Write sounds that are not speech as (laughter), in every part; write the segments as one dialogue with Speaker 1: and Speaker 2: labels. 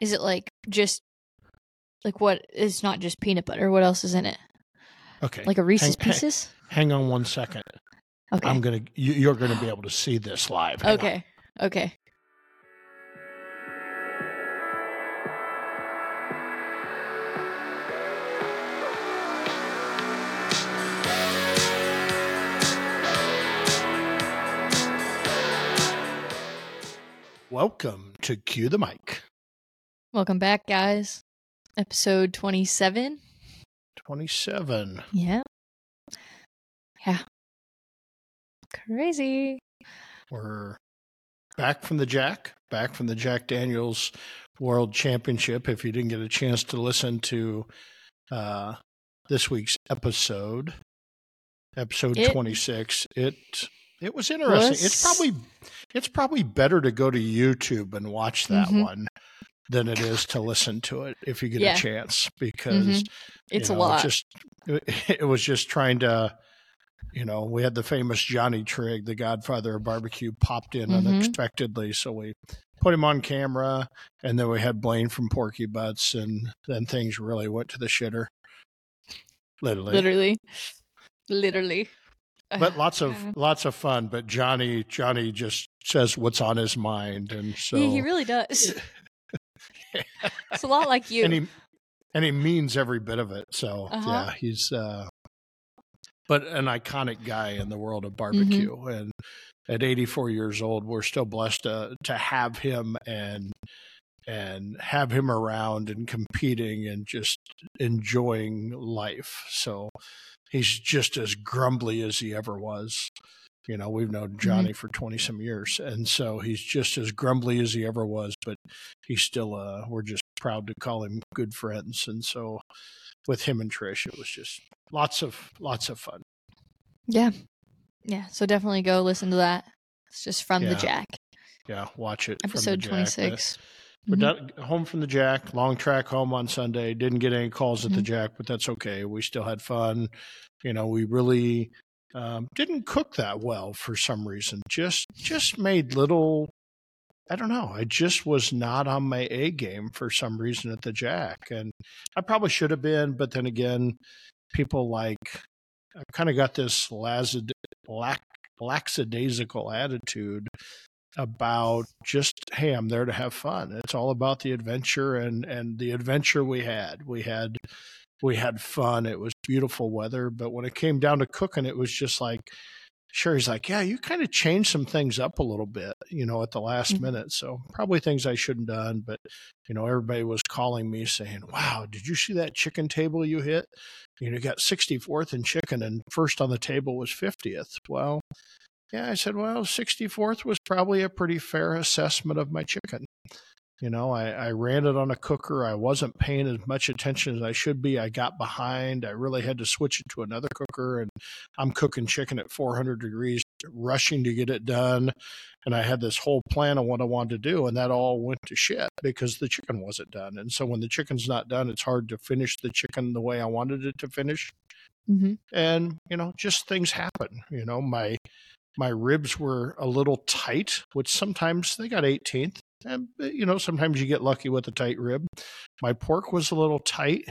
Speaker 1: Is it like just like what? It's not just peanut butter. What else is in it?
Speaker 2: Okay.
Speaker 1: Like a Reese's
Speaker 2: Hang- hang-
Speaker 1: Pieces?
Speaker 2: Hang on one second.
Speaker 1: Okay.
Speaker 2: I'm gonna. You, you're gonna be able to see this live. Hang on.
Speaker 1: okay. Okay.
Speaker 2: Welcome to Cue the Mic.
Speaker 1: Welcome back, guys. Episode twenty-seven.
Speaker 2: 27.
Speaker 1: Yeah. Yeah. Crazy.
Speaker 2: We're back from the Jack, back from the Jack Daniels World Championship. If you didn't get a chance to listen to uh, this week's episode, episode
Speaker 1: It
Speaker 2: 26, it it was interesting. It's probably it's probably better to go to YouTube and watch that
Speaker 1: Mhm.
Speaker 2: one than it is to listen to it if you get
Speaker 1: Yeah.
Speaker 2: a chance because
Speaker 1: Mhm. It's
Speaker 2: you
Speaker 1: a
Speaker 2: know,
Speaker 1: lot.
Speaker 2: Just (laughs) it was just trying to, you know, we had the famous Johnny Trigg, the Godfather of barbecue, popped in
Speaker 1: Mhm.
Speaker 2: unexpectedly, so we put him on camera, and then we had Blaine from Porky Butts, and then things really went to the shitter, literally.
Speaker 1: Literally. Literally. (sighs)
Speaker 2: But lots of lots of fun. But Johnny Johnny just says what's on his mind, and so
Speaker 1: he really does. (laughs) it's a lot like you.
Speaker 2: and he and he means every bit of it. So
Speaker 1: Uh-huh.
Speaker 2: yeah, he's uh but an iconic guy in the world of barbecue
Speaker 1: Mm-hmm.
Speaker 2: and at 84 years old we're still blessed to to have him and and have him around and competing and just enjoying life. So he's just as grumbly as he ever was. You know, we've known Johnny for 20 some years. And so he's just as grumbly as he ever was, but he's still, uh, we're just proud to call him good friends. And so with him and Trish, it was just lots of, lots of fun.
Speaker 1: yeah. Yeah. So definitely go listen to that. It's just from the Jack.
Speaker 2: Yeah. Watch it. the
Speaker 1: Episode
Speaker 2: Jack.
Speaker 1: 26.
Speaker 2: We're
Speaker 1: Mhm.
Speaker 2: done, home from the Jack, long track home on Sunday. Didn't get any calls at the
Speaker 1: Mhm.
Speaker 2: Jack, but that's okay. We still had fun. You know, we really um, didn't cook that well for some reason. Just just made little. I don't know. I just was not on my A game for some reason at the Jack, and I probably should have been. But then again, people like I've kind of got this lazid, lack, lackadaisical attitude about just hey i'm there to have fun it's all about the adventure and and the adventure we had we had we had fun it was beautiful weather but when it came down to cooking it was just like sherry's like yeah you kind of changed some things up a little bit you know at the last
Speaker 1: Mhm.
Speaker 2: minute so probably things i shouldn't done but you know everybody was calling me saying wow did you see that chicken table you hit you know you got 64th in chicken and first on the table was 50th well yeah, I said, well, 64th was probably a pretty fair assessment of my chicken. You know, I, I ran it on a cooker. I wasn't paying as much attention as I should be. I got behind. I really had to switch it to another cooker, and I'm cooking chicken at 400 degrees, rushing to get it done. And I had this whole plan of what I wanted to do, and that all went to shit because the chicken wasn't done. And so when the chicken's not done, it's hard to finish the chicken the way I wanted it to finish
Speaker 1: Mm-hmm.
Speaker 2: and you know just things happen you know my my ribs were a little tight which sometimes they got 18th and uh, you know sometimes you get lucky with a tight rib my pork was a little tight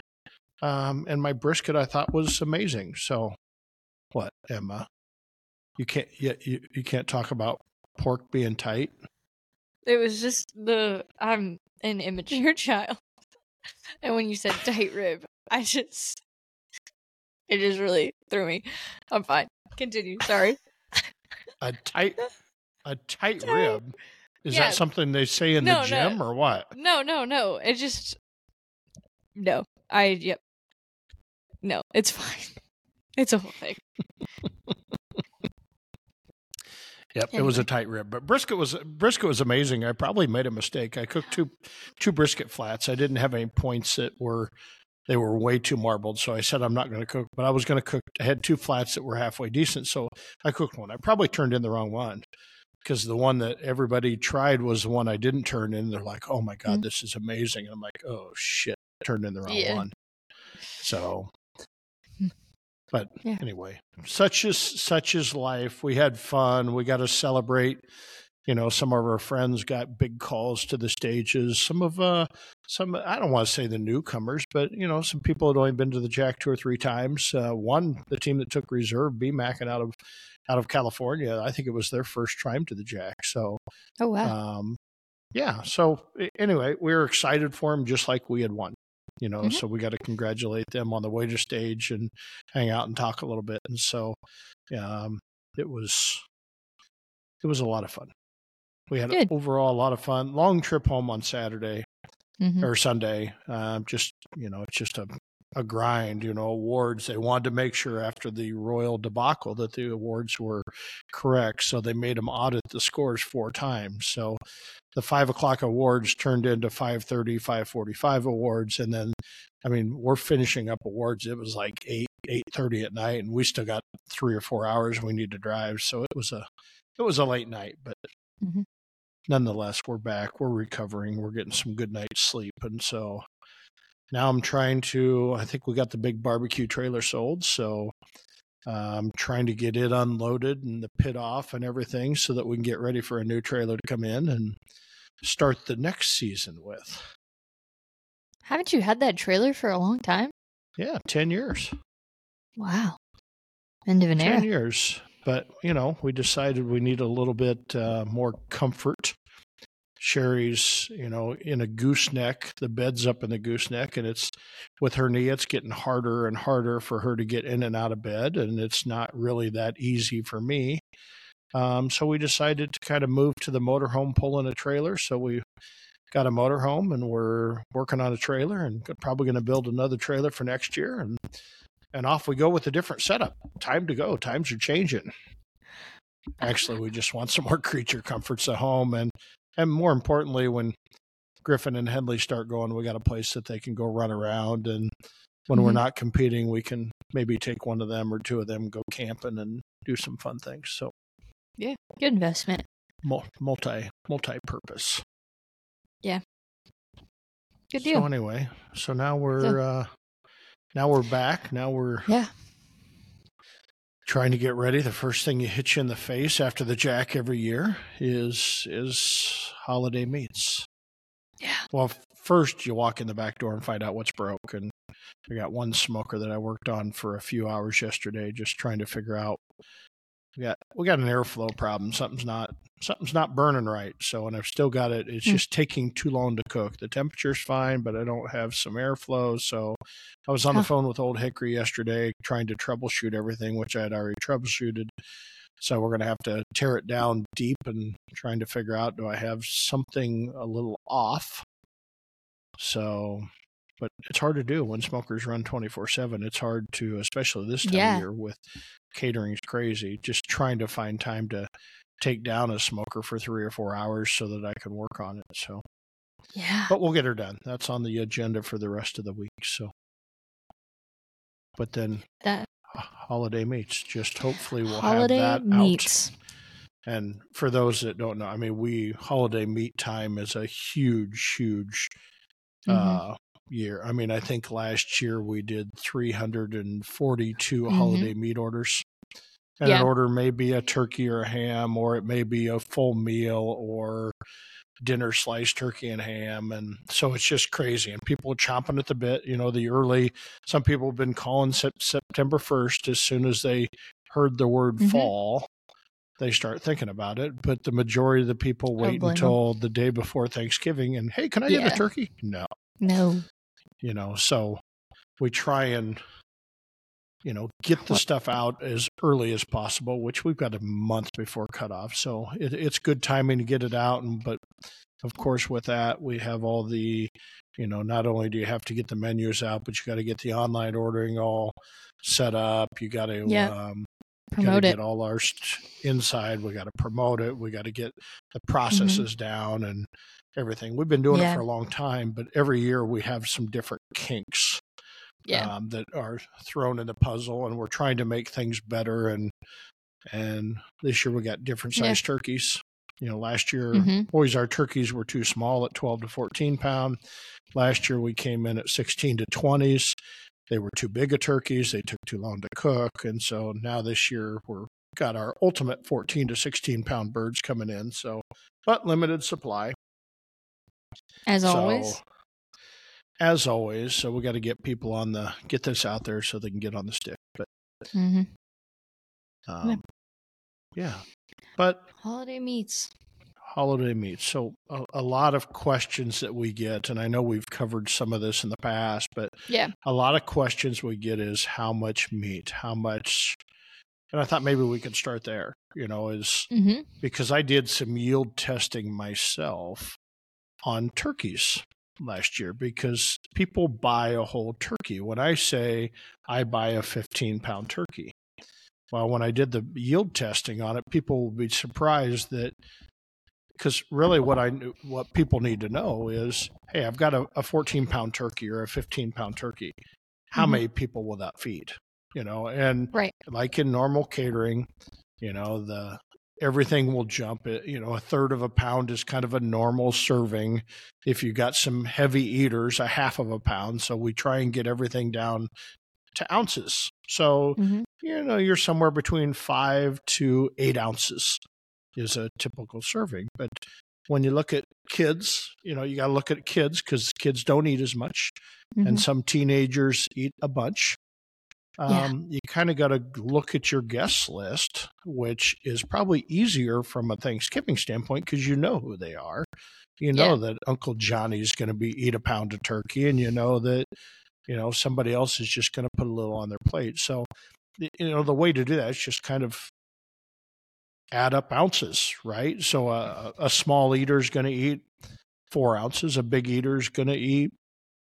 Speaker 2: um, and my brisket i thought was amazing so what emma you can't yet you, you can't talk about pork being tight
Speaker 1: It was just the I'm an immature (laughs) child, and when you said tight rib, I just it just really threw me. I'm fine. Continue. Sorry.
Speaker 2: a tight a tight (laughs)
Speaker 1: Tight.
Speaker 2: rib is
Speaker 1: Yeah.
Speaker 2: that something they say in
Speaker 1: No,
Speaker 2: the
Speaker 1: no.
Speaker 2: gym or what
Speaker 1: No, no, no. It just no. I yep. No, it's (laughs) fine. It's a whole thing.
Speaker 2: Yep, it was a tight rib, but brisket was brisket was amazing. I probably made a mistake. I cooked two two brisket flats. I didn't have any points that were they were way too marbled, so I said I'm not going to cook. But I was going to cook. I had two flats that were halfway decent, so I cooked one. I probably turned in the wrong one because the one that everybody tried was the one I didn't turn in. They're like, "Oh my god,
Speaker 1: Mm.
Speaker 2: this is amazing!" And I'm like, "Oh shit, I turned in the wrong
Speaker 1: Yeah.
Speaker 2: one." So, but
Speaker 1: Yeah.
Speaker 2: anyway, such is such is life. We had fun. We got to celebrate you know, some of our friends got big calls to the stages. Some of uh, some I don't want to say the newcomers, but you know, some people had only been to the Jack two or three times. Uh, one, the team that took reserve, BMAC, and out of out of California, I think it was their first time to the Jack. So,
Speaker 1: oh wow,
Speaker 2: um, yeah. So anyway, we were excited for them, just like we had won. You know,
Speaker 1: Mhm.
Speaker 2: so we got to congratulate them on the way to stage and hang out and talk a little bit. And so, um, it was it was a lot of fun. We had
Speaker 1: Good.
Speaker 2: overall a lot of fun. Long trip home on Saturday
Speaker 1: Mhm.
Speaker 2: or Sunday. Um, just you know, it's just a a grind. You know, awards. They wanted to make sure after the royal debacle that the awards were correct, so they made them audit the scores four times. So the five o'clock awards turned into 5.30 5.45 awards and then i mean we're finishing up awards it was like 8 8.30 at night and we still got three or four hours we need to drive so it was a it was a late night but
Speaker 1: Mhm.
Speaker 2: nonetheless we're back we're recovering we're getting some good night's sleep and so now i'm trying to i think we got the big barbecue trailer sold so I'm trying to get it unloaded and the pit off and everything so that we can get ready for a new trailer to come in and start the next season with.
Speaker 1: Haven't you had that trailer for a long time?
Speaker 2: Yeah, 10 years.
Speaker 1: Wow, end of an
Speaker 2: 10
Speaker 1: era.
Speaker 2: years. But, you know, we decided we need a little bit uh, more comfort. Sherry's, you know, in a gooseneck. The bed's up in the gooseneck, and it's with her knee, it's getting harder and harder for her to get in and out of bed. And it's not really that easy for me. Um, so we decided to kind of move to the motorhome pulling a trailer. So we got a motorhome and we're working on a trailer and probably going to build another trailer for next year. And and off we go with a different setup. Time to go. Times are changing. Actually, we just want some more creature comforts at home, and and more importantly, when Griffin and Henley start going, we got a place that they can go run around, and when we're
Speaker 1: Mhm.
Speaker 2: not competing, we can maybe take one of them or two of them, go camping, and do some fun things. So yeah,
Speaker 1: Good investment.
Speaker 2: multi multi purpose. Yeah.
Speaker 1: Good deal.
Speaker 2: So anyway, so now we're uh, now we're back. Now we're
Speaker 1: yeah.
Speaker 2: Trying to get ready. The first thing you hit you in the face after the jack every year is is holiday meats.
Speaker 1: Yeah.
Speaker 2: Well, first you walk in the back door and find out what's broke. And I got one smoker that I worked on for a few hours yesterday, just trying to figure out. We got we got an airflow problem. Something's not something's not burning right. So, and I've still got it. It's
Speaker 1: Hmm.
Speaker 2: just taking too long to cook. The temperature's fine, but I don't have some airflow. So, I was on the phone with Old Hickory yesterday trying to troubleshoot everything, which I had already troubleshooted. So we're going to have to tear it down deep and trying to figure out do I have something a little off? So, but it's hard to do when smokers run 24 7. It's hard to, especially this time
Speaker 1: Yeah.
Speaker 2: of year with catering's crazy, just trying to find time to take down a smoker for three or four hours so that I can work on it. So,
Speaker 1: Yeah.
Speaker 2: but we'll get her done. That's on the agenda for the rest of the week. So, but then
Speaker 1: That
Speaker 2: holiday meats, just hopefully we'll
Speaker 1: holiday
Speaker 2: have that
Speaker 1: meats.
Speaker 2: out. And for those that don't know, I mean, we holiday meat time is a huge, huge
Speaker 1: Mhm.
Speaker 2: uh, year. I mean, I think last year we did 342
Speaker 1: Mhm.
Speaker 2: holiday meat orders. And
Speaker 1: Yeah.
Speaker 2: an order may be a turkey or a ham, or it may be a full meal or dinner sliced turkey and ham. And so it's just crazy. And people are chomping at the bit. You know, the early, some people have been calling Sep- September 1st as soon as they heard the word
Speaker 1: Mhm.
Speaker 2: fall. They start thinking about it, but the majority of the people wait until the day before Thanksgiving and hey, can I get a turkey? No,
Speaker 1: No.
Speaker 2: you know so we try and you know get the stuff out as early as possible which we've got a month before cutoff so it, it's good timing to get it out and but of course with that we have all the you know not only do you have to get the menus out but you got to get the online ordering all set up you got to
Speaker 1: Yeah.
Speaker 2: um,
Speaker 1: Promote it.
Speaker 2: get all our st- inside. We got to promote it. We got to get the
Speaker 1: Mm-hmm.
Speaker 2: processes down and everything. We've been doing
Speaker 1: Yeah.
Speaker 2: it for a long time, but every year we have some different kinks
Speaker 1: Yeah.
Speaker 2: um, that are thrown in the puzzle, and we're trying to make things better. And and this year we got different
Speaker 1: Yeah.
Speaker 2: turkeys. You know, last year
Speaker 1: Mhm.
Speaker 2: always our turkeys were too small at 12 to 14 pound. Last year we came in at 16 to 20s. They were too big of turkeys. They took too long to cook. And so now this year we're got our ultimate 14 to 16 pound birds coming in. So, but limited supply.
Speaker 1: As
Speaker 2: So,
Speaker 1: always.
Speaker 2: As always, so we got to get people on the get this out there so they can get on the stick. But
Speaker 1: mm-hmm.
Speaker 2: um, yeah, but
Speaker 1: Holiday meats.
Speaker 2: holiday meat. So a, a lot of questions that we get, and I know we've covered some of this in the past, but
Speaker 1: Yeah.
Speaker 2: a lot of questions we get is how much meat, how much, and I thought maybe we could start there. You know, is
Speaker 1: hmm
Speaker 2: because I did some yield testing myself on turkeys last year because people buy a whole turkey. When I say I buy a 15 pound turkey, well, when I did the yield testing on it, people will be surprised that because really what I knew- what people need to know is, hey, I've got a, a 14 pound turkey or a 15 pound turkey. How
Speaker 1: Mhm.
Speaker 2: many people will that feed? You know, and
Speaker 1: Right.
Speaker 2: like in normal catering, you know, the everything will jump. It, you know, a third of a pound is kind of a normal serving. If you got some heavy eaters, a half of a pound. So we try and get everything down to ounces. So
Speaker 1: hmm
Speaker 2: you know, you're somewhere between five to eight ounces is a typical serving. But when you look at kids, you know, you got to look at kids because kids don't eat as much,
Speaker 1: hmm
Speaker 2: and some teenagers eat a bunch.
Speaker 1: Yeah.
Speaker 2: Um, You kind of got to look at your guest list, which is probably easier from a Thanksgiving standpoint because you know who they are. You know that Uncle Johnny's going to be eat a pound of turkey, and you know that you know somebody else is just going to put a little on their plate. So, you know, the way to do that is just kind of add up ounces, right? So a, a small eater is going to eat four ounces, a big eater is going to eat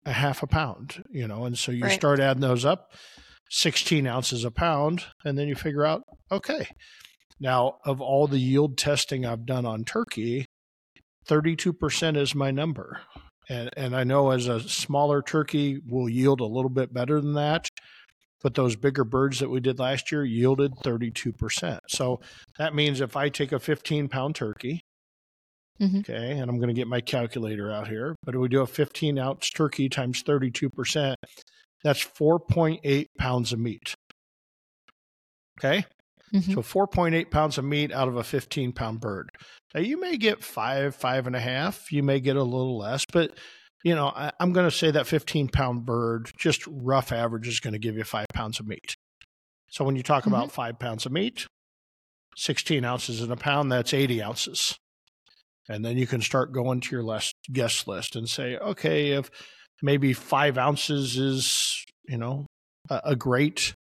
Speaker 2: a half a pound, you know, and so you
Speaker 1: Right.
Speaker 2: start adding those up, 16 ounces a pound, and then you figure out, okay, now of all the yield testing I've done on turkey, 32% is my number. And, and I know as a smaller turkey will yield a little bit better than that, but those bigger birds that we did last year yielded 32%. So that means if I take a 15 pound turkey,
Speaker 1: Mhm.
Speaker 2: okay, and I'm going to get my calculator out here, but if we do a 15 ounce turkey times 32%, that's 4.8 pounds of meat. Okay.
Speaker 1: hmm
Speaker 2: So 4.8 pounds of meat out of a 15 pound bird. Now you may get five, five and a half. You may get a little less, but you know, I, I'm going to say that 15 pound bird, just rough average, is going to give you five pounds of meat. So when you talk about five pounds of meat, 16 ounces in a pound, that's 80 ounces. And then you can start going to your list, guest list and say, okay, if maybe five ounces is, you know, a, a great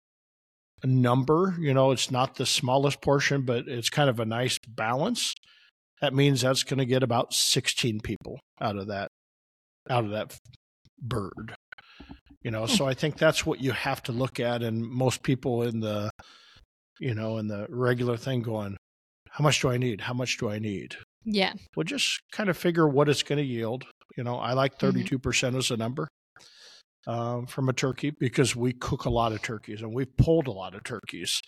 Speaker 2: number, you know, it's not the smallest portion, but it's kind of a nice balance. That means that's going to get about 16 people out of that, out of that bird. You know, hmm. so I think that's what you have to look at. And most people in the, you know, in the regular thing going, how much do I need? How much do I need?
Speaker 1: Yeah.
Speaker 2: Well, just kind of figure what it's going to yield. You know, I like
Speaker 1: Mhm.
Speaker 2: 32% as a number um, from a turkey because we cook a lot of turkeys and we've pulled a lot of turkeys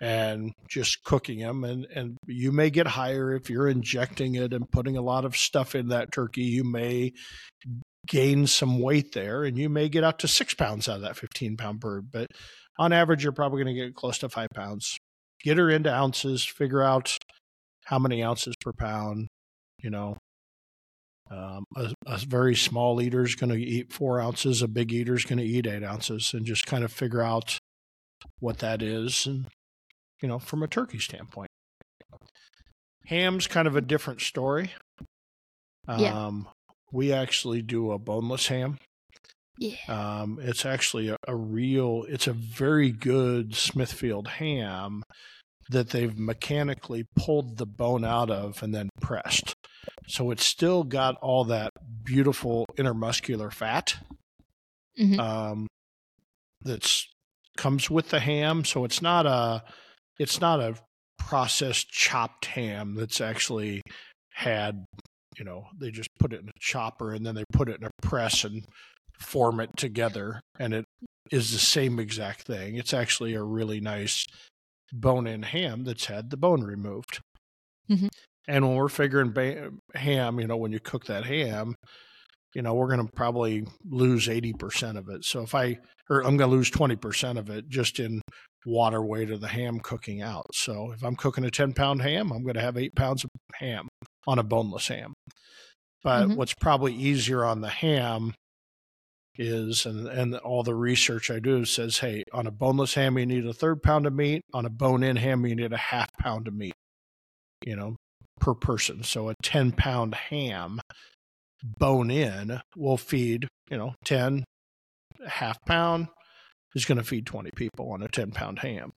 Speaker 2: and just cooking them. And, and you may get higher if you're injecting it and putting a lot of stuff in that turkey. You may gain some weight there and you may get out to six pounds out of that 15 pound bird. But on average, you're probably going to get close to five pounds. Get her into ounces, figure out how many ounces per pound, you know. Um, a, a very small eater is going to eat four ounces. A big eater is going to eat eight ounces, and just kind of figure out what that is, and you know, from a turkey standpoint. Ham's kind of a different story.
Speaker 1: Yeah.
Speaker 2: Um, we actually do a boneless ham.
Speaker 1: Yeah.
Speaker 2: Um, it's actually a, a real, it's a very good Smithfield ham that they've mechanically pulled the bone out of and then pressed. So it's still got all that beautiful intermuscular fat
Speaker 1: Mhm.
Speaker 2: um, that's comes with the ham. So it's not a, it's not a processed chopped ham that's actually had, you know, they just put it in a chopper and then they put it in a press and form it together and it is the same exact thing. It's actually a really nice bone in ham that's had the bone removed.
Speaker 1: Mm-hmm.
Speaker 2: And when we're figuring ba- ham, you know, when you cook that ham, you know, we're going to probably lose 80% of it. So if I, or I'm going to lose 20% of it just in water weight of the ham cooking out. So if I'm cooking a 10 pound ham, I'm going to have eight pounds of ham on a boneless ham. But
Speaker 1: Mhm.
Speaker 2: what's probably easier on the ham is, and, and all the research I do says, hey, on a boneless ham, you need a third pound of meat. On a bone in ham, you need a half pound of meat, you know, per person. So a 10 pound ham bone in will feed, you know, 10, half pound is going to feed 20 people on a 10 pound ham,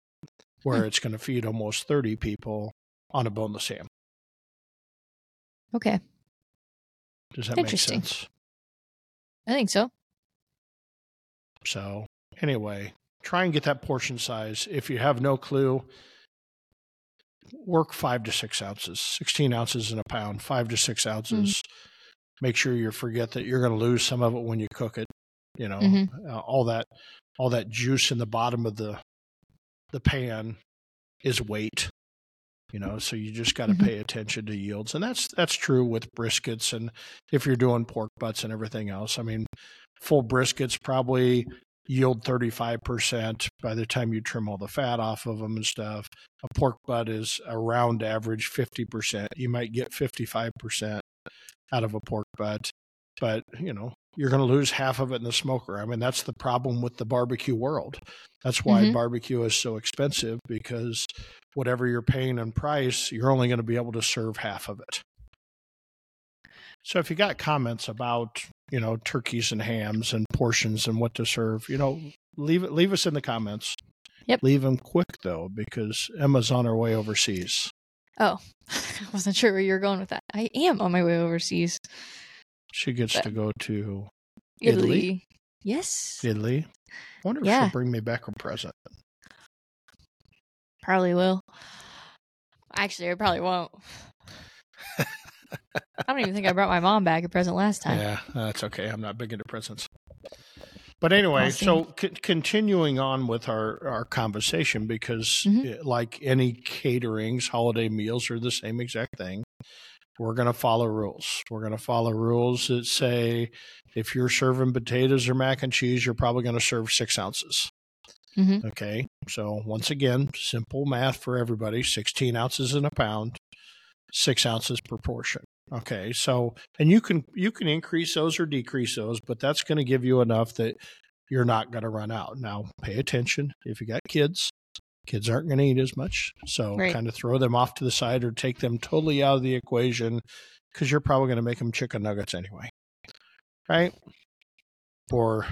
Speaker 2: where
Speaker 1: Hmm.
Speaker 2: it's going to feed almost 30 people on a boneless ham.
Speaker 1: Okay.
Speaker 2: Does that make sense?
Speaker 1: I think so.
Speaker 2: So, anyway, try and get that portion size. If you have no clue, work five to six ounces, 16 ounces in a pound, five to six ounces. Make sure you forget that you're going to lose some of it when you cook it. You know,
Speaker 1: Mhm.
Speaker 2: uh, all that, all that juice in the bottom of the, the pan is weight. You know, so you just got to
Speaker 1: Mhm.
Speaker 2: pay attention to yields, and that's that's true with briskets, and if you're doing pork butts and everything else. I mean, full briskets probably yield 35% by the time you trim all the fat off of them and stuff. A pork butt is around average 50%. You might get 55% out of a pork butt, but you know, you're going to lose half of it in the smoker. I mean, that's the problem with the barbecue world. That's why
Speaker 1: Mhm.
Speaker 2: barbecue is so expensive because whatever you're paying in price, you're only going to be able to serve half of it. So if you got comments about, you know, turkeys and hams and portions and what to serve, you know, leave it leave us in the comments.
Speaker 1: Yep.
Speaker 2: Leave them quick though because Emma's on her way overseas.
Speaker 1: Oh, (laughs) I wasn't sure where you were going with that. I am on my way overseas.
Speaker 2: She gets
Speaker 1: But-
Speaker 2: to go to
Speaker 1: Italy.
Speaker 2: Italy?
Speaker 1: Yes.
Speaker 2: Italy. I wonder if she'll bring me back a present.
Speaker 1: Probably will. Actually, I probably won't. I don't even think I brought my mom back a present last time.
Speaker 2: Yeah, that's okay. I'm not big into presents. But anyway, so c- continuing on with our, our conversation, because
Speaker 1: Mhm.
Speaker 2: eh, like any caterings, holiday meals are the same exact thing. We're going to follow rules. We're going to follow rules that say if you're serving potatoes or mac and cheese, you're probably going to serve six ounces.
Speaker 1: Mhm.
Speaker 2: Okay. So once again, simple math for everybody 16 ounces in a pound, six ounces per portion. Okay. So, and you can, you can increase those or decrease those, but that's going to give you enough that you're not going to run out. Now, pay attention. If you got kids, kids aren't going to eat as much. So
Speaker 1: Right.
Speaker 2: kind of throw them off to the side or take them totally out of the equation because you're probably going to make them chicken nuggets anyway. Right. Or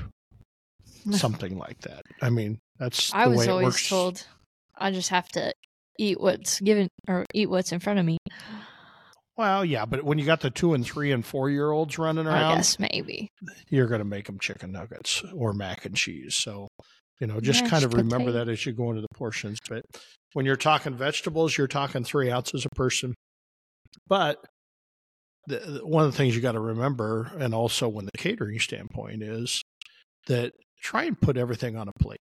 Speaker 2: (laughs) something like that. I mean, that's
Speaker 1: I was
Speaker 2: way it
Speaker 1: always
Speaker 2: works.
Speaker 1: told I just have to eat what's given or eat what's in front of me.
Speaker 2: Well, yeah, but when you got the two and three and four year olds running
Speaker 1: I
Speaker 2: around,
Speaker 1: guess maybe.
Speaker 2: you're going to make them chicken nuggets or mac and cheese. So, you know, just kind
Speaker 1: Mashed
Speaker 2: of remember
Speaker 1: potato.
Speaker 2: that as you go into the portions. But when you're talking vegetables, you're talking three ounces a person. But the, the- one of the things you got to remember, and also when the catering standpoint is that try and put everything on a plate.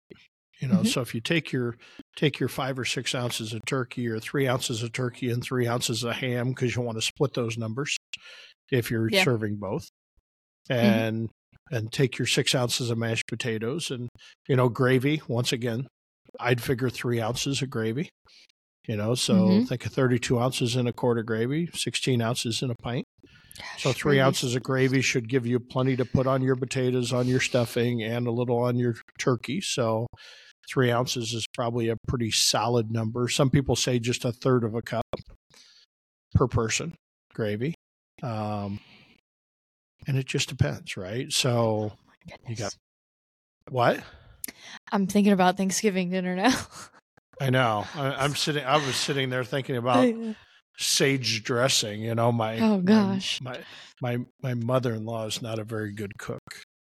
Speaker 2: You know,
Speaker 1: Mhm.
Speaker 2: so if you take your take your five or six ounces of turkey or three ounces of turkey and three ounces of ham because you want to split those numbers if you're
Speaker 1: Yeah.
Speaker 2: serving both, and and take your six ounces of mashed potatoes and you know gravy. Once again, I'd figure three ounces of gravy. You know, so
Speaker 1: Mhm.
Speaker 2: think of thirty-two ounces in a quart of gravy, sixteen ounces in a pint. So three
Speaker 1: really.
Speaker 2: ounces of gravy should give you plenty to put on your potatoes, on your stuffing, and a little on your turkey. So three ounces is probably a pretty solid number. Some people say just a third of a cup per person gravy. Um, and it just depends, right? So
Speaker 1: Goodness.
Speaker 2: you got- what?
Speaker 1: I'm thinking about Thanksgiving dinner now. (laughs)
Speaker 2: I know. I, I'm sitting. I was sitting there thinking about sage dressing. You know, my
Speaker 1: Oh,
Speaker 2: my-
Speaker 1: gosh.
Speaker 2: my my my mother in law is not a very good cook,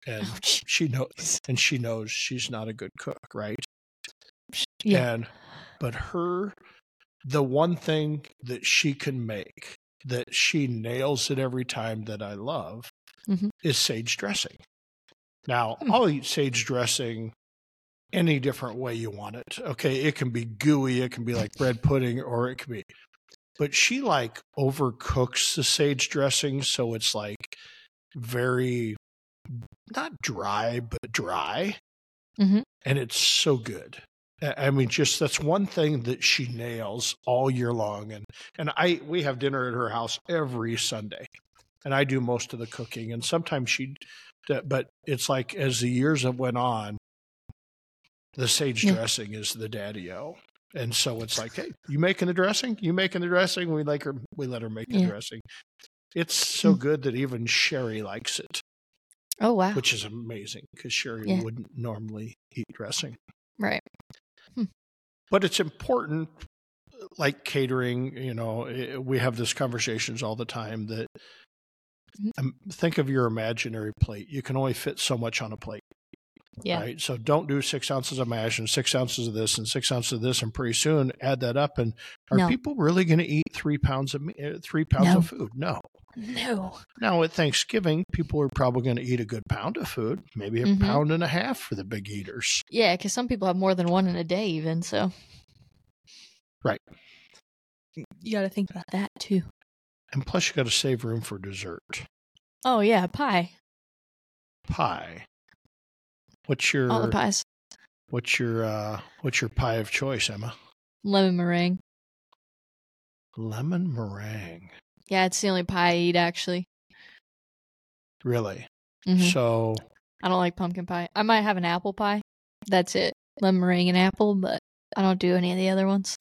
Speaker 2: and
Speaker 1: Ouch.
Speaker 2: she knows and she knows she's not a good cook right
Speaker 1: Yeah.
Speaker 2: and but her the one thing that she can make that she nails it every time that i love
Speaker 1: Mhm.
Speaker 2: is sage dressing now
Speaker 1: Hmm.
Speaker 2: i'll eat sage dressing any different way you want it okay it can be gooey it can be like bread pudding or it can be but she like overcooks the sage dressing so it's like very not dry, but dry.
Speaker 1: Mhm.
Speaker 2: And it's so good. I mean, just that's one thing that she nails all year long. And and I we have dinner at her house every Sunday, and I do most of the cooking. And sometimes she, but it's like as the years have went on, the sage
Speaker 1: Yeah.
Speaker 2: dressing is the daddy-o. And so it's like, hey, you making the dressing? You making the dressing? We like her. We let her make the
Speaker 1: Yeah.
Speaker 2: dressing. It's so
Speaker 1: Mm.
Speaker 2: good that even Sherry likes it,
Speaker 1: Oh wow.
Speaker 2: which is amazing because Sherry
Speaker 1: Yeah.
Speaker 2: wouldn't normally eat dressing.
Speaker 1: right.
Speaker 2: But it's important, like catering. You know, eh, we have these conversations all the time that.
Speaker 1: Mhm.
Speaker 2: Um, think of your imaginary plate. You can only fit so much on a plate.
Speaker 1: Yeah.
Speaker 2: Right. So don't do six ounces of mash and six ounces of this and six ounces of this, and pretty soon add that up. And are
Speaker 1: No.
Speaker 2: people really going to eat three pounds of me- uh, three pounds
Speaker 1: No.
Speaker 2: of food? No.
Speaker 1: No.
Speaker 2: Now at Thanksgiving, people are probably going to eat a good pound of food, maybe a
Speaker 1: Mhm.
Speaker 2: pound and a half for the big eaters.
Speaker 1: Yeah, because some people have more than one in a day, even so.
Speaker 2: Right.
Speaker 1: You got to think about that too.
Speaker 2: And plus, you got to save room for dessert.
Speaker 1: Oh yeah, pie.
Speaker 2: Pie. What's your
Speaker 1: All the pies.
Speaker 2: what's your uh, what's your pie of choice, Emma?
Speaker 1: Lemon meringue.
Speaker 2: Lemon meringue.
Speaker 1: Yeah, it's the only pie I eat actually.
Speaker 2: Really?
Speaker 1: Mhm.
Speaker 2: So
Speaker 1: I don't like pumpkin pie. I might have an apple pie. That's it. Lemon meringue and apple, but I don't do any of the other ones.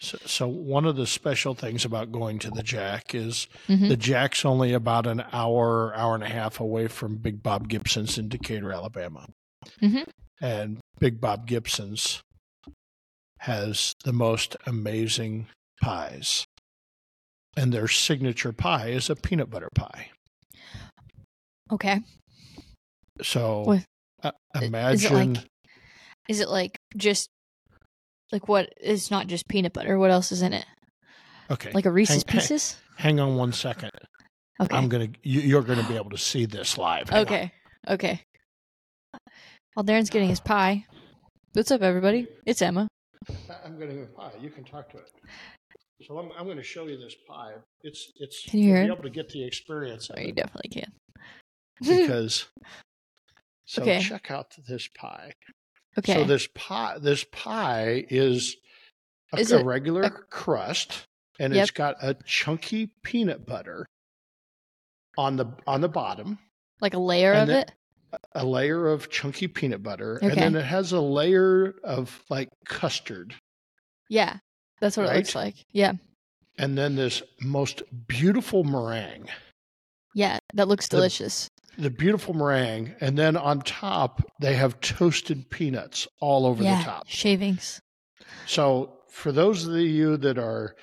Speaker 2: So, so one of the special things about going to the Jack is
Speaker 1: Mhm.
Speaker 2: the Jack's only about an hour, hour and a half away from Big Bob Gibson's in Decatur, Alabama.
Speaker 1: Mhm.
Speaker 2: And Big Bob Gibson's has the most amazing pies. And their signature pie is a peanut butter pie.
Speaker 1: Okay.
Speaker 2: So
Speaker 1: What-
Speaker 2: uh,
Speaker 1: Is it
Speaker 2: imagine
Speaker 1: like is it like just like what it's not just peanut butter, what else is in it?
Speaker 2: okay,
Speaker 1: Like a Reese's
Speaker 2: hang- hang-
Speaker 1: pieces?
Speaker 2: hang on one second.
Speaker 1: Okay.
Speaker 2: I'm gonna you, you're gonna be able to see this live. Hang on.
Speaker 1: Okay. Okay. While Darren's getting his pie. What's up, everybody? It's Emma.
Speaker 2: I'm going to have a pie. You can talk to it. So I'm, I'm going to show you this pie. It's it's
Speaker 1: Can you
Speaker 2: be able to get the experience of
Speaker 1: Oh, you
Speaker 2: it
Speaker 1: definitely can.
Speaker 2: because. (laughs) So
Speaker 1: Okay.
Speaker 2: check out this pie.
Speaker 1: okay.
Speaker 2: So this pie this pie is a,
Speaker 1: Is
Speaker 2: a regular
Speaker 1: a-
Speaker 2: crust, and
Speaker 1: Yep.
Speaker 2: it's got a chunky peanut butter on the on the bottom.
Speaker 1: like a layer of it?
Speaker 2: A layer of chunky peanut butter, and then it has a layer of like custard.
Speaker 1: Yeah. That's what it looks like. Yeah.
Speaker 2: and then this most beautiful meringue.
Speaker 1: Yeah. That looks delicious.
Speaker 2: The beautiful meringue, and then on top they have toasted peanuts all over
Speaker 1: yeah.
Speaker 2: the top.
Speaker 1: Shavings.
Speaker 2: So for those of you that are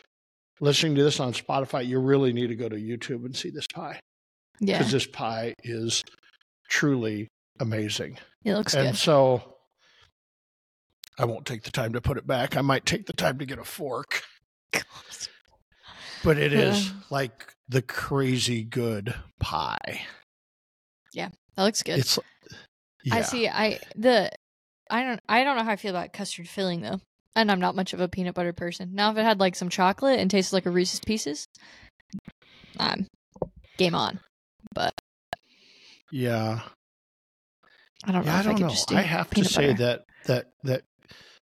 Speaker 2: listening to this on Spotify, you really need to go to YouTube and see this pie
Speaker 1: Yeah.
Speaker 2: because this pie is truly amazing.
Speaker 1: It looks
Speaker 2: and
Speaker 1: good.
Speaker 2: so I won't take the time to put it back. I might take the time to get a fork. But it is (sighs) like the crazy good pie.
Speaker 1: Yeah, that looks good.
Speaker 2: It's yeah.
Speaker 1: I see. I the I don't I don't know how I feel about custard filling though, and I'm not much of a peanut butter person. Now, if it had like some chocolate and tasted like a Reese's Pieces, I'm game on. But
Speaker 2: Yeah.
Speaker 1: I don't know
Speaker 2: Yeah, I
Speaker 1: I,
Speaker 2: don't
Speaker 1: could
Speaker 2: know. I have to
Speaker 1: peanut
Speaker 2: say
Speaker 1: butter.
Speaker 2: that that that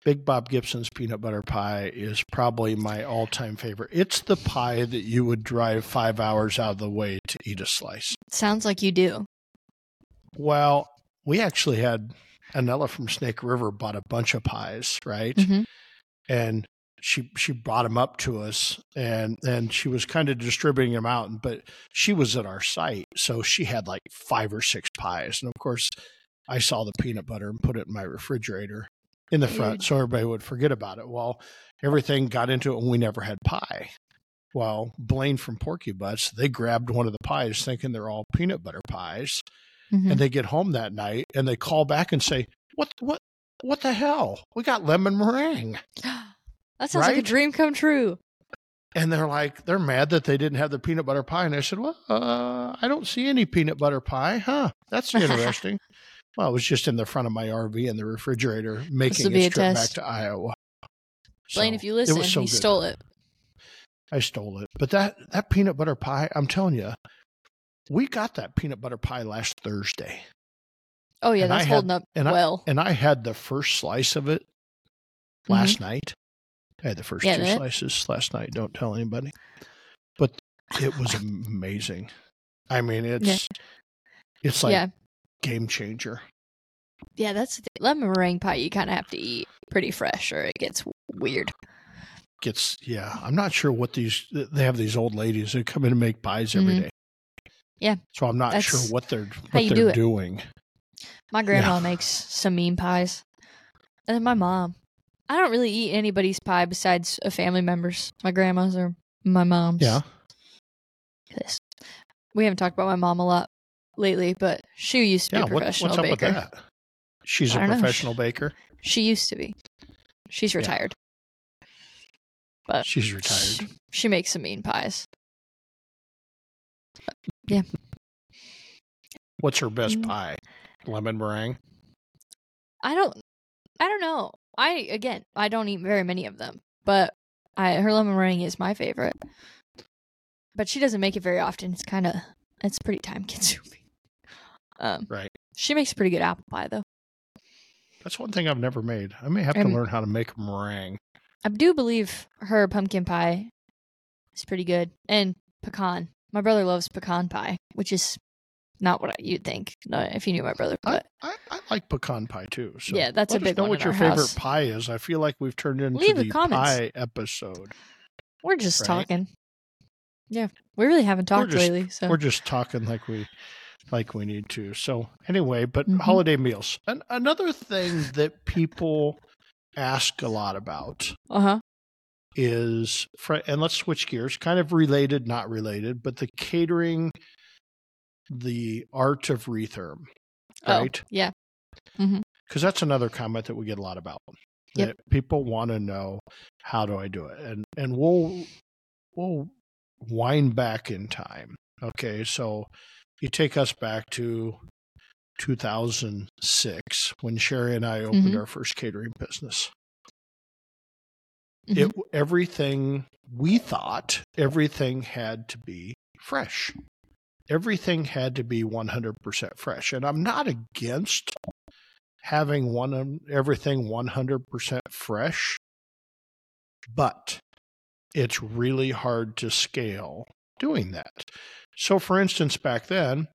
Speaker 2: Big Bob Gibson's peanut butter pie is probably my all-time favorite. It's the pie that you would drive 5 hours out of the way to eat a slice.
Speaker 1: sounds like you do.
Speaker 2: Well, we actually had Anella from Snake River bought a bunch of pies, right?
Speaker 1: Mhm.
Speaker 2: And she she brought them up to us, and and she was kind of distributing them out. But she was at our site, so she had like five or six pies, and of course, I saw the peanut butter and put it in my refrigerator in the front, so everybody would forget about it. Well, everything got into it, and we never had pie. Well, Blaine from Porky Butts, they grabbed one of the pies, thinking they're all peanut butter pies
Speaker 1: Mhm.
Speaker 2: and they get home that night and they call back and say, "What what what the hell? We got lemon meringue." (gasps)
Speaker 1: that sounds like a dream come true.
Speaker 2: And they're like, they're mad that they didn't have the peanut butter pie. And I said, "Well, uh, I don't see any peanut butter pie, huh? That's (laughs) interesting." Well, it was just in the front of my RV in the refrigerator, making its
Speaker 1: a
Speaker 2: trip back to Iowa.
Speaker 1: Blaine,
Speaker 2: So,
Speaker 1: if you
Speaker 2: it
Speaker 1: listen,
Speaker 2: so
Speaker 1: he
Speaker 2: good.
Speaker 1: stole it.
Speaker 2: I stole it, but that that peanut butter pie, I'm telling you, we got that peanut butter pie last Thursday,
Speaker 1: Oh yeah,
Speaker 2: And I
Speaker 1: that's
Speaker 2: had-
Speaker 1: holding up
Speaker 2: and I-
Speaker 1: well.
Speaker 2: and I had the first slice of it last night. I had the first
Speaker 1: Mm-hmm. Yeah,
Speaker 2: two
Speaker 1: that-
Speaker 2: slices last night. Don't tell anybody. But it was (laughs) amazing. I mean, it's it's like
Speaker 1: yeah,
Speaker 2: game changer.
Speaker 1: yeah. That's the thing. lemon meringue pie. You kind of have to eat pretty fresh, or it gets weird.
Speaker 2: Gets yeah. I'm not sure what these they have these old ladies that come in and make pies every
Speaker 1: Mhm.
Speaker 2: day.
Speaker 1: Yeah,
Speaker 2: So I'm not sure what they're what they're
Speaker 1: do
Speaker 2: doing.
Speaker 1: My grandma makes some mean pies, and then my mom. I don't really eat anybody's pie besides a family members. My grandma's or my mom's.
Speaker 2: Yeah.
Speaker 1: We haven't talked about my mom a lot lately, but she used to
Speaker 2: Yeah.
Speaker 1: be a
Speaker 2: What,
Speaker 1: professional
Speaker 2: what's up
Speaker 1: baker.
Speaker 2: with that? She's a
Speaker 1: I don't know.
Speaker 2: professional baker.
Speaker 1: She used to be. She's
Speaker 2: Yeah.
Speaker 1: retired. But
Speaker 2: She's retired.
Speaker 1: She, she makes some mean pies. Yeah.
Speaker 2: What's her best
Speaker 1: Mm.
Speaker 2: pie? Lemon meringue.
Speaker 1: I don't I don't know. I again, I don't eat very many of them, but I her lemon meringue is my favorite. But she doesn't make it very often. It's kind of it's pretty time consuming. Um
Speaker 2: Right.
Speaker 1: she makes a pretty good apple pie though.
Speaker 2: That's one thing I've never made. I may have to
Speaker 1: Um,
Speaker 2: learn how to make a meringue.
Speaker 1: I do believe her pumpkin pie is pretty good and pecan. My brother loves pecan pie, which is not what you'd think no, if you knew my brother,
Speaker 2: I,
Speaker 1: but
Speaker 2: I, I like pecan pie too. So
Speaker 1: Yeah, that's a big
Speaker 2: know
Speaker 1: one
Speaker 2: what your favorite
Speaker 1: house.
Speaker 2: pie is. I feel like we've turned into
Speaker 1: Leave the
Speaker 2: the pie episode.
Speaker 1: we're just
Speaker 2: Right.
Speaker 1: talking. Yeah, we really haven't talked
Speaker 2: just-
Speaker 1: lately, so
Speaker 2: We're just talking like we like we need to. So anyway, but
Speaker 1: Mhm.
Speaker 2: holiday meals. An- another thing that people ask a lot about
Speaker 1: uh huh.
Speaker 2: is and let's switch gears, kind of related, not related, but the catering, the art of retherm, right?
Speaker 1: Oh, yeah.
Speaker 2: because that's another comment that we get a lot about.
Speaker 1: Yep.
Speaker 2: People want to know how do I do it, and and we'll we'll wind back in time. Okay, so you take us back to 2006 when Sherry and I opened
Speaker 1: Mhm.
Speaker 2: our first catering business.
Speaker 1: Mhm.
Speaker 2: It everything we thought everything had to be fresh. Everything had to be 100% fresh, and I'm not against having one everything 100% fresh, but it's really hard to scale doing that. So, for instance, back then,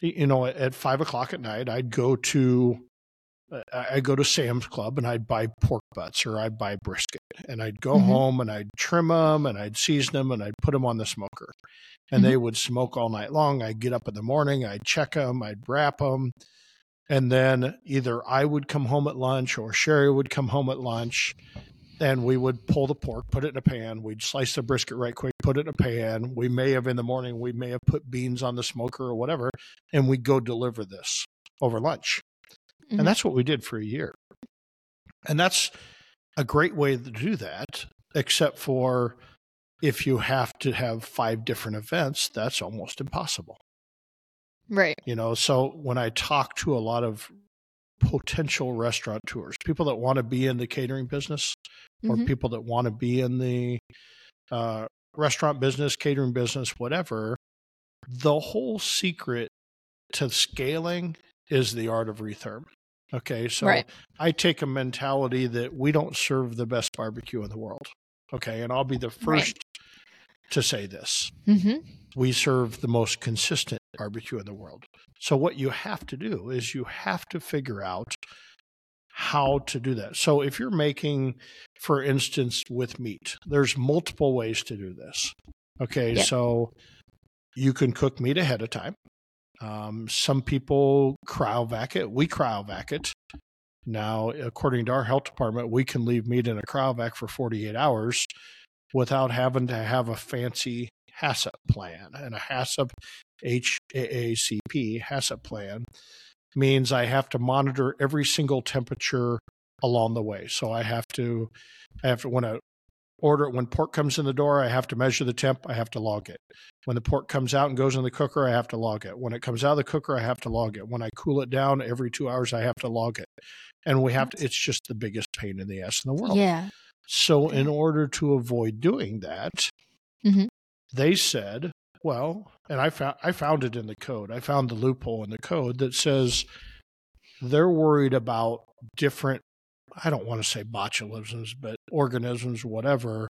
Speaker 2: you know, at, five o'clock at night, I'd go to uh, I- I'd go to Sam's Club and I'd buy pork butts or I'd buy brisket and I'd go
Speaker 1: Mhm.
Speaker 2: home and I'd trim them and I'd season them and I'd put them on the smoker and they would smoke all night long. I'd get up in the morning, I'd check them, I'd wrap them, and then either I would come home at lunch or Sherry would come home at lunch and we would pull the pork, put it in a pan. We'd slice the brisket right quick, put it in a pan. We may have in the morning, we may have put beans on the smoker or whatever, and we'd go deliver this over lunch.
Speaker 1: Mhm.
Speaker 2: And that's what we did for a year. And that's a great way to do that, except for if you have to have five different events, that's almost impossible
Speaker 1: right.
Speaker 2: you know so when i talk to a lot of potential restaurateurs people that want to be in the catering business or
Speaker 1: Mhm.
Speaker 2: people that want to be in the uh, restaurant business catering business whatever the whole secret to scaling is the art of retherm okay so
Speaker 1: Right.
Speaker 2: i take a mentality that we don't serve the best barbecue in the world okay and i'll be the
Speaker 1: Right.
Speaker 2: first to say this
Speaker 1: Mm-hmm.
Speaker 2: we serve the most consistent barbecue in the world. So what you have to do is you have to figure out how to do that. So if you're making, for instance, with meat, there's multiple ways to do this. Okay,
Speaker 1: Yeah.
Speaker 2: so you can cook meat ahead of time. Um, some people cryovac it. We cryovac it. Now, according to our health department, we can leave meat in a cryovac for 48 hours without having to have a fancy HACCP plan. And a HACCP, H-A-A-C-P, HACCP plan means I have to monitor every single temperature along the way. So I have to, I have to, when I order, it when pork comes in the door, I have to measure the temp, I have to log it. When the pork comes out and goes in the cooker, I have to log it. When it comes out of the cooker, I have to log it. When I cool it down every two hours, I have to log it. And we have to, it's just the biggest pain in the ass in the world.
Speaker 1: Yeah.
Speaker 2: So, in order to avoid doing that,
Speaker 1: Mhm.
Speaker 2: they said, well, and I found I found it in the code. I found the loophole in the code that says they're worried about different I don't want to say botulisms, but organisms, whatever,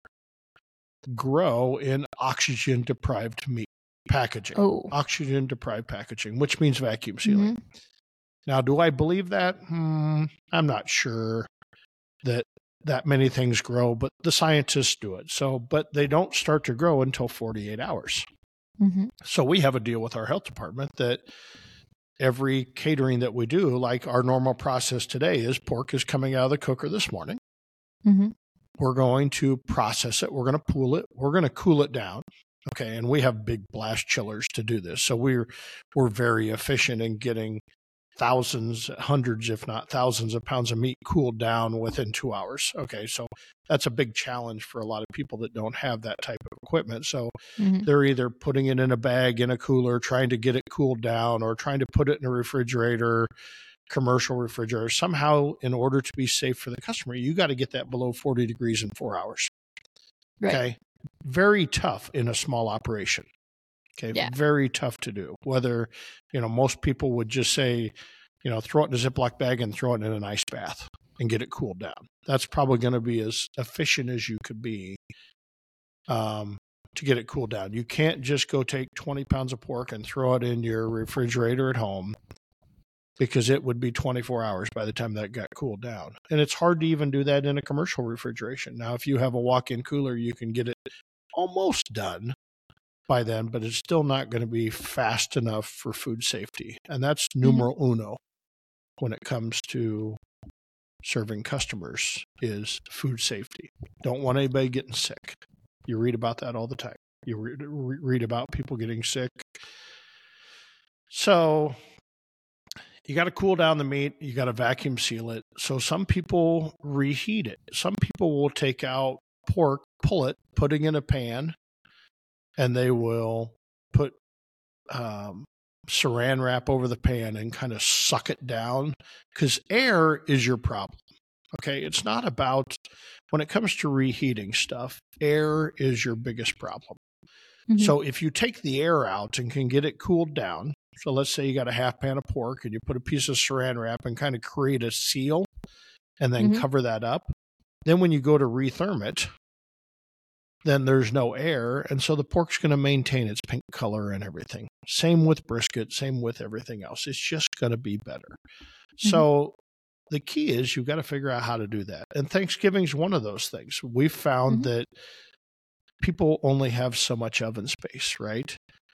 Speaker 2: grow in oxygen deprived meat packaging.
Speaker 1: Oh.
Speaker 2: Oxygen deprived packaging, which means vacuum sealing.
Speaker 1: Mhm.
Speaker 2: Now, do I believe that? Hmm, I'm not sure that that many things grow, but the scientists do it. So, but they don't start to grow until 48 hours.
Speaker 1: Mhm.
Speaker 2: So we have a deal with our health department that every catering that we do, like our normal process today is pork is coming out of the cooker this morning.
Speaker 1: Mm-hmm.
Speaker 2: We're going to process it. We're going to pool it. We're going to cool it down. Okay. And we have big blast chillers to do this. So we're, we're very efficient in getting thousands, hundreds, if not thousands of pounds of meat cooled down within two hours. Okay. So that's a big challenge for a lot of people that don't have that type of equipment. So
Speaker 1: Mhm.
Speaker 2: they're either putting it in a bag in a cooler, trying to get it cooled down, or trying to put it in a refrigerator, commercial refrigerator. Somehow, in order to be safe for the customer, you got to get that below 40 degrees in four hours.
Speaker 1: Right.
Speaker 2: Okay. Very tough in a small operation. Okay.
Speaker 1: Yeah.
Speaker 2: Very tough to do. Whether, you know, most people would just say, you know, throw it in a Ziploc bag and throw it in an ice bath and get it cooled down. That's probably going to be as efficient as you could be um, to get it cooled down. You can't just go take 20 pounds of pork and throw it in your refrigerator at home because it would be 24 hours by the time that got cooled down. And it's hard to even do that in a commercial refrigeration. Now, if you have a walk in cooler, you can get it almost done by then, but it's still not going to be fast enough for food safety. And that's hmm. numero uno when it comes to serving customers is food safety. Don't want anybody getting sick. You read about that all the time. You read, read about people getting sick. So you got to cool down the meat. You got to vacuum seal it. So some people reheat it. Some people will take out pork, pull it, put it in a pan, and they will put um, saran wrap over the pan and kind of suck it down because air is your problem. Okay. It's not about when it comes to reheating stuff, air is your biggest problem.
Speaker 1: Mhm.
Speaker 2: So if you take the air out and can get it cooled down, so let's say you got a half pan of pork and you put a piece of saran wrap and kind of create a seal and then
Speaker 1: Mhm.
Speaker 2: cover that up. Then when you go to retherm it, then there's no air. And so the pork's going to maintain its pink color and everything. Same with brisket, same with everything else. It's just going to be better. So the key is you've got to figure out how to do that. And Thanksgiving's one of those things. We've found
Speaker 1: Mhm.
Speaker 2: that people only have so much oven space, right?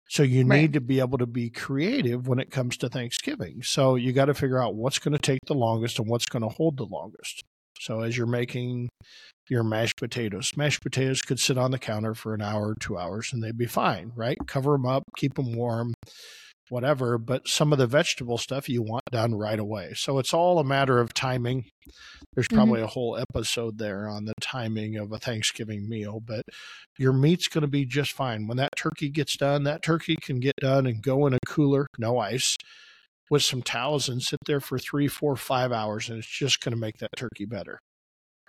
Speaker 2: So you
Speaker 1: Right.
Speaker 2: need to be able to be creative when it comes to Thanksgiving. So you got to figure out what's going to take the longest and what's going to hold the longest. So as you're making your mashed potatoes, mashed potatoes could sit on the counter for an hour, two hours, and they'd be fine, right? Cover them up, keep them warm, whatever. But some of the vegetable stuff you want done right away. So it's all a matter of timing. There's
Speaker 1: Mhm.
Speaker 2: probably a whole episode there on the timing of a Thanksgiving meal, but your meat's going to be just fine. When that turkey gets done, that turkey can get done and go in a cooler, no ice, with some towels and sit there for three, four, five hours, and it's just going to make that turkey better.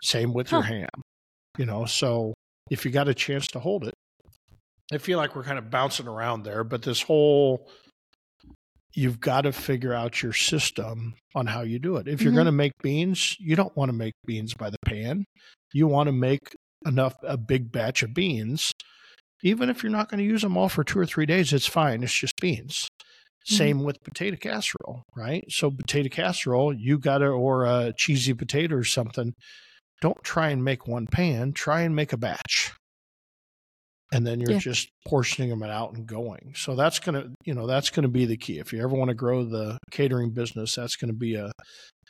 Speaker 2: Same with your ham, you know. So if you got a chance to hold it, I feel like we're kind of bouncing around there, but this whole you've got to figure out your system on how you do it. If you're
Speaker 1: Mhm.
Speaker 2: going to make beans, you don't want to make beans by the pan. You want to make enough a big batch of beans. Even if you're not going to use them all for two or three days, it's fine. It's just beans. Same with potato casserole, right? So potato casserole, you got to or a cheesy potato or something. Don't try and make one pan. Try and make a batch and then you're
Speaker 1: Yeah.
Speaker 2: just portioning them out and going. So that's going to, you know, that's going to be the key. If you ever want to grow the catering business, that's going to be a,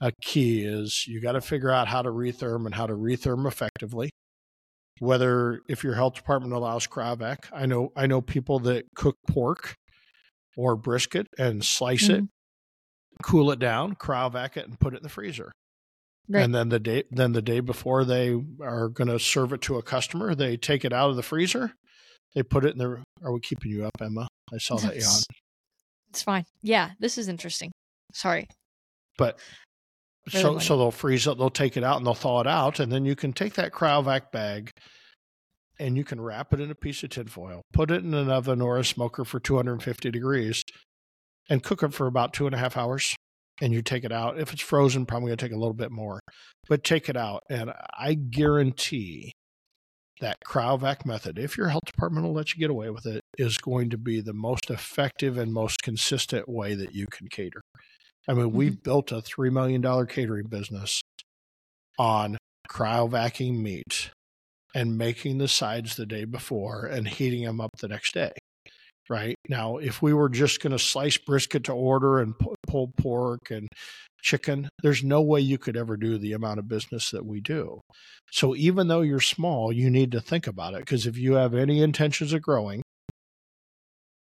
Speaker 2: a key is you got to figure out how to retherm and how to retherm effectively. Whether if your health department allows cryovac, I know, I know people that cook pork or brisket and slice it, mm-hmm. cool it down, cryovac it and put it in the freezer.
Speaker 1: Right.
Speaker 2: And then the day then the day before they are going to serve it to a customer, they take it out of the freezer. They put it in the. Are we keeping you up, Emma? I saw that yawn.
Speaker 1: It's fine. Yeah, this is interesting. Sorry.
Speaker 2: But
Speaker 1: Really
Speaker 2: so
Speaker 1: funny.
Speaker 2: so they'll freeze it. They'll take it out and they'll thaw it out, and then you can take that cryovac bag and you can wrap it in a piece of tinfoil, put it in an oven or a smoker for 250 degrees, and cook it for about two and a half hours. And you take it out. If it's frozen, probably going to take a little bit more, but take it out. And I guarantee that cryovac method, if your health department will let you get away with it, is going to be the most effective and most consistent way that you can cater. I mean, mm-hmm. we've built a $3 million catering business on cryovacking meat and making the sides the day before and heating them up the next day. Right now, if we were just going to slice brisket to order and pulled pork and chicken, there's no way you could ever do the amount of business that we do. So, even though you're small, you need to think about it because if you have any intentions of growing,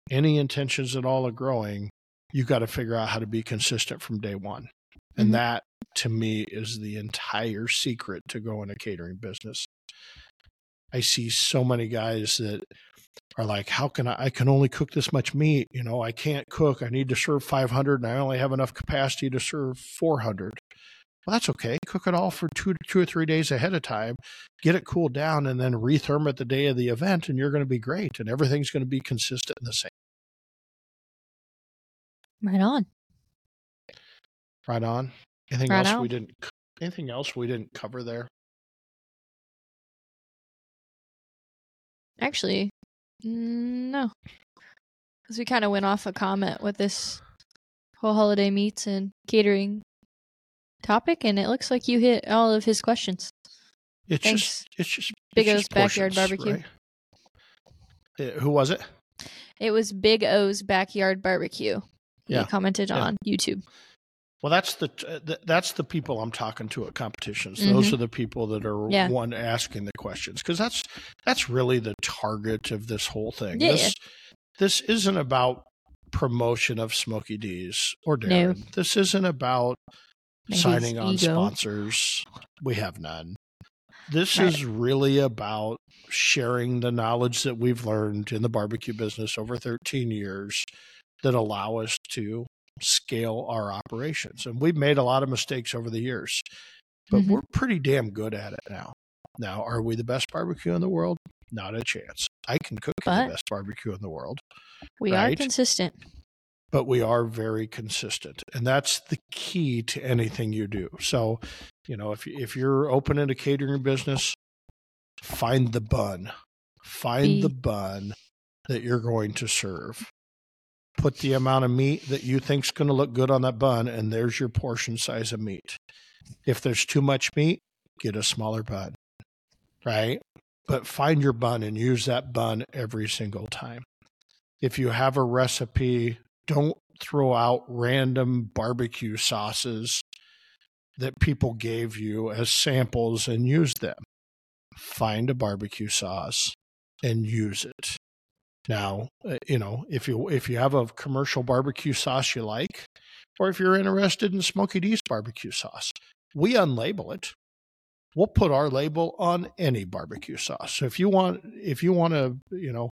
Speaker 2: any intentions at all of growing, you got to figure out how to be consistent from day one. And mm-hmm. that to me is the entire secret to growing a catering business. I see so many guys that are like, how can I, I can only cook this much meat. You know, I can't cook. I need to serve 500 and I only have enough capacity to serve 400. Well, that's okay. Cook it all for two, two or three days ahead of time, get it cooled down, and then retherm it the day of the event, and you're going to be great. And everything's going to be consistent and the same.
Speaker 1: Right on.
Speaker 2: Right on. Anything right else on. we didn't? Anything else we didn't cover there?
Speaker 1: Actually, no, because we kind of went off a comment with this whole holiday meats and catering topic, and it looks like you hit all of his questions.
Speaker 2: It's Thanks. just, it's just
Speaker 1: Big it's O's just backyard barbecue. Right?
Speaker 2: Uh, who was it?
Speaker 1: It was Big O's backyard barbecue. He yeah. commented yeah. on YouTube.
Speaker 2: Well, that's the uh, that's the people I'm talking to at competitions. Mm-hmm. Those are the people that are yeah. one asking the questions because that's that's really the target of this whole thing. Yeah. This this isn't about promotion of Smokey D's or Darren. No. This isn't about signing on ego. sponsors. We have none. This right. is really about sharing the knowledge that we've learned in the barbecue business over 13 years that allow us to scale our operations. And we've made a lot of mistakes over the years, but mm-hmm. we're pretty damn good at it now. Now, are we the best barbecue in the world? Not a chance. I can cook the best barbecue in the world.
Speaker 1: We right? are consistent.
Speaker 2: But we are very consistent. And that's the key to anything you do. So, you know, if if you're opening a catering business, find the bun. Find the, the bun that you're going to serve put the amount of meat that you think's going to look good on that bun, and there's your portion size of meat. If there's too much meat, get a smaller bun, right? But find your bun and use that bun every single time. If you have a recipe, don't throw out random barbecue sauces that people gave you as samples and use them. Find a barbecue sauce and use it. Now, uh, you know, if you if you have a commercial barbecue sauce you like, or if you're interested in Smokey D's barbecue sauce, we unlabel it. We'll put our label on any barbecue sauce. So if you want if you want to, you know,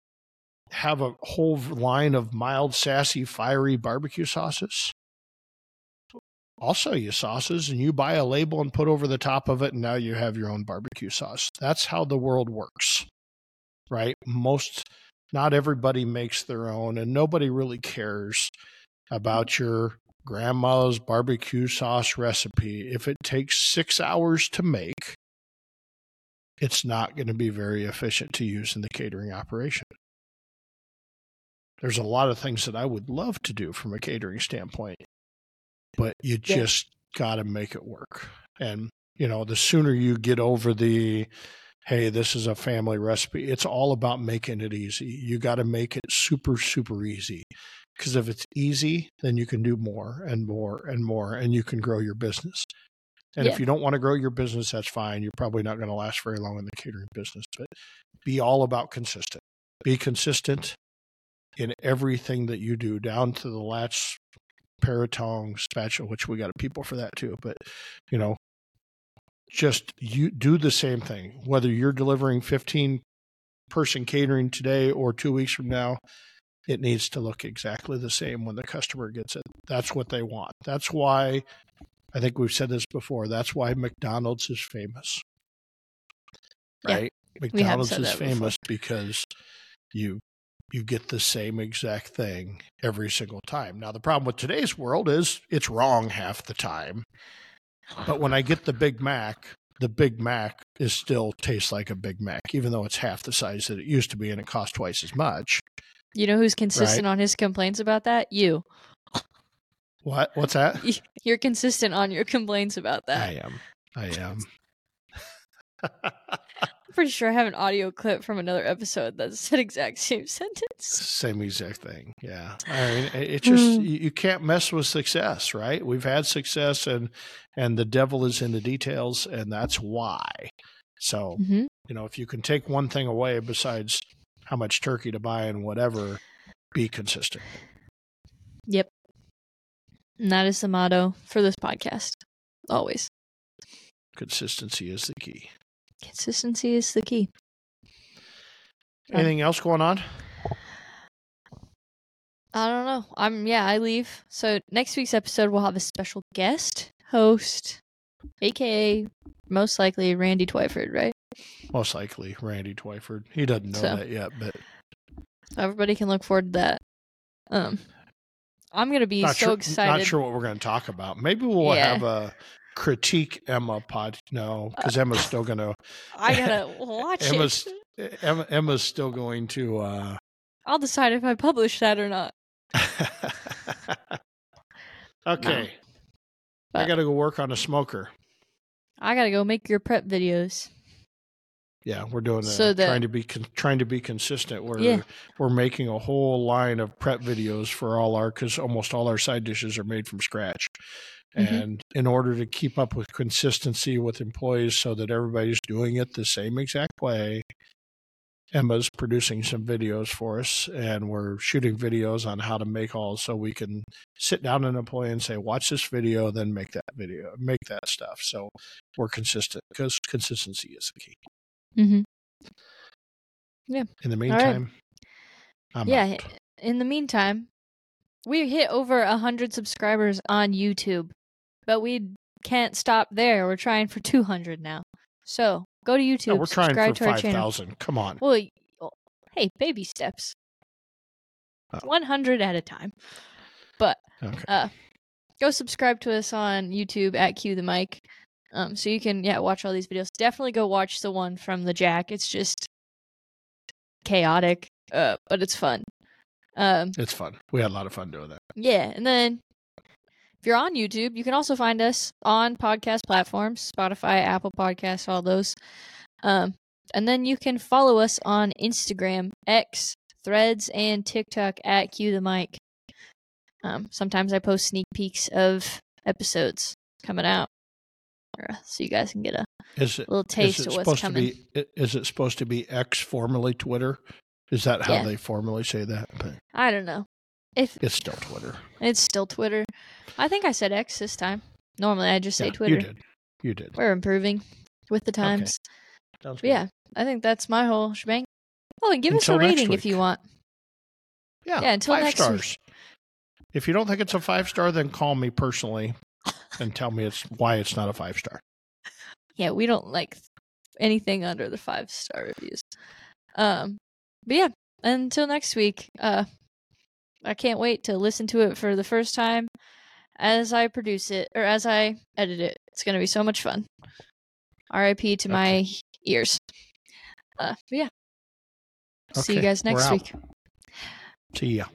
Speaker 2: have a whole line of mild, sassy, fiery barbecue sauces, I'll sell you sauces and you buy a label and put over the top of it, and now you have your own barbecue sauce. That's how the world works, right? Most not everybody makes their own, and nobody really cares about your grandma's barbecue sauce recipe. If it takes six hours to make, it's not going to be very efficient to use in the catering operation. There's a lot of things that I would love to do from a catering standpoint, but you just yeah. got to make it work. And, you know, the sooner you get over the, hey, this is a family recipe. It's all about making it easy. You got to make it super, super easy. Because if it's easy, then you can do more and more and more, and you can grow your business. And yeah. if you don't want to grow your business, that's fine. You're probably not going to last very long in the catering business, but be all about consistent. Be consistent in everything that you do, down to the pair of tongs, spatula, which we got people for that too. But, you know, just you do the same thing whether you're delivering 15 person catering today or 2 weeks from now it needs to look exactly the same when the customer gets it that's what they want that's why i think we've said this before that's why mcdonald's is famous right McDonald's is
Speaker 1: that before.
Speaker 2: famous because you you get the same exact thing every single time. Now the problem with today's world is it's wrong half the time. But when I get the Big Mac, the Big Mac is still tastes like a Big Mac, even though it's half the size that it used to be and it costs twice as much.
Speaker 1: You know who's consistent on his complaints about that? You.
Speaker 2: What? What's that? (laughs)
Speaker 1: You're consistent on your complaints about that.
Speaker 2: I am. I am. (laughs)
Speaker 1: Pretty sure I have an audio clip from another episode that's that exact same (laughs) sentence.
Speaker 2: Same exact thing. Yeah. I mean, it just
Speaker 1: Mm.
Speaker 2: you you can't mess with success, right? We've had success, and and the devil is in the details, and that's why. So
Speaker 1: Mm-hmm.
Speaker 2: you know, if you can take one thing away besides how much turkey to buy and whatever, be consistent.
Speaker 1: Yep. And that is the motto for this podcast. Always.
Speaker 2: Consistency is the key.
Speaker 1: Consistency is the key.
Speaker 2: Anything else going on?
Speaker 1: I don't know. I'm yeah, I leave. So next week's episode we'll have a special guest host, aka most likely Randy Twyford, right?
Speaker 2: Most likely Randy Twyford. He doesn't know
Speaker 1: So.
Speaker 2: that yet, but
Speaker 1: everybody can look forward to that. Um I'm gonna be
Speaker 2: not
Speaker 1: so
Speaker 2: sure,
Speaker 1: excited.
Speaker 2: Not sure what we're going to talk about. Maybe we'll
Speaker 1: Yeah.
Speaker 2: have a critique Emma pod. No, because Emma's still going to.
Speaker 1: I gotta (laughs) watch
Speaker 2: Emma's
Speaker 1: it.
Speaker 2: Emma, Emma's still going to. uh
Speaker 1: I'll decide if I publish that or not. (laughs)
Speaker 2: Okay, I got to go work on a smoker.
Speaker 1: I gotta go make your prep videos.
Speaker 2: Yeah, we're doing that.
Speaker 1: So that-
Speaker 2: trying to be con- trying to be consistent. We're
Speaker 1: Yeah.
Speaker 2: we're making a whole line of prep videos for all our because almost all our side dishes are made from scratch.
Speaker 1: Mhm.
Speaker 2: And in order to keep up with consistency with employees, so that everybody's doing it the same exact way, Emma's producing some videos for us, and we're shooting videos on how to make all, so we can sit down an employee and say, "Watch this video, then make that video, make that stuff." So we're consistent because consistency is the key.
Speaker 1: Mm-hmm.
Speaker 2: In the
Speaker 1: right.
Speaker 2: meantime, I'm
Speaker 1: yeah.
Speaker 2: out.
Speaker 1: In the meantime, we hit over a hundred subscribers on YouTube, but we can't stop there. We're trying for two hundred now. So go to YouTube.
Speaker 2: No, we're trying
Speaker 1: subscribe
Speaker 2: for
Speaker 1: to our
Speaker 2: five
Speaker 1: channel.
Speaker 2: thousand. Come on.
Speaker 1: Well, oh, hey, baby steps.
Speaker 2: Oh.
Speaker 1: One hundred at a time. But
Speaker 2: Okay.
Speaker 1: uh, go subscribe to us on YouTube at Cue the Mic. Um, so you can yeah watch all these videos. Definitely go watch the one from the Jack. It's just chaotic, uh, but it's fun. Um,
Speaker 2: It's fun. We had a lot of fun doing that.
Speaker 1: yeah, and then if you're on YouTube, you can also find us on podcast platforms, Spotify, Apple Podcasts, all those. Um, and then you can follow us on Instagram, X, Threads, and TikTok at Cue the Mic. Um, sometimes I post sneak peeks of episodes coming out, so you guys can get a
Speaker 2: Is it
Speaker 1: little taste of what's coming.
Speaker 2: to be? Is it supposed to be X formerly Twitter? Is that how
Speaker 1: Yeah.
Speaker 2: they formally say that?
Speaker 1: I don't know if
Speaker 2: it's still Twitter.
Speaker 1: it's still Twitter. I think I said X this time. Normally I just say
Speaker 2: Yeah,
Speaker 1: Twitter.
Speaker 2: You did. You did.
Speaker 1: We're improving with the times.
Speaker 2: Good.
Speaker 1: yeah, I think that's my whole shebang. Oh, and give
Speaker 2: Until
Speaker 1: us a rating if you want.
Speaker 2: Yeah.
Speaker 1: yeah, until
Speaker 2: five
Speaker 1: next week.
Speaker 2: stars. If you don't think it's a five star, then call me personally and tell me it's why it's not a five star.
Speaker 1: Yeah, we don't like anything under the five star reviews. Um, but yeah, until next week. Uh, I can't wait to listen to it for the first time as I produce it or as I edit it. It's gonna be so much fun. R.I.P. to my ears. Uh, but yeah. See you guys next week.
Speaker 2: See ya.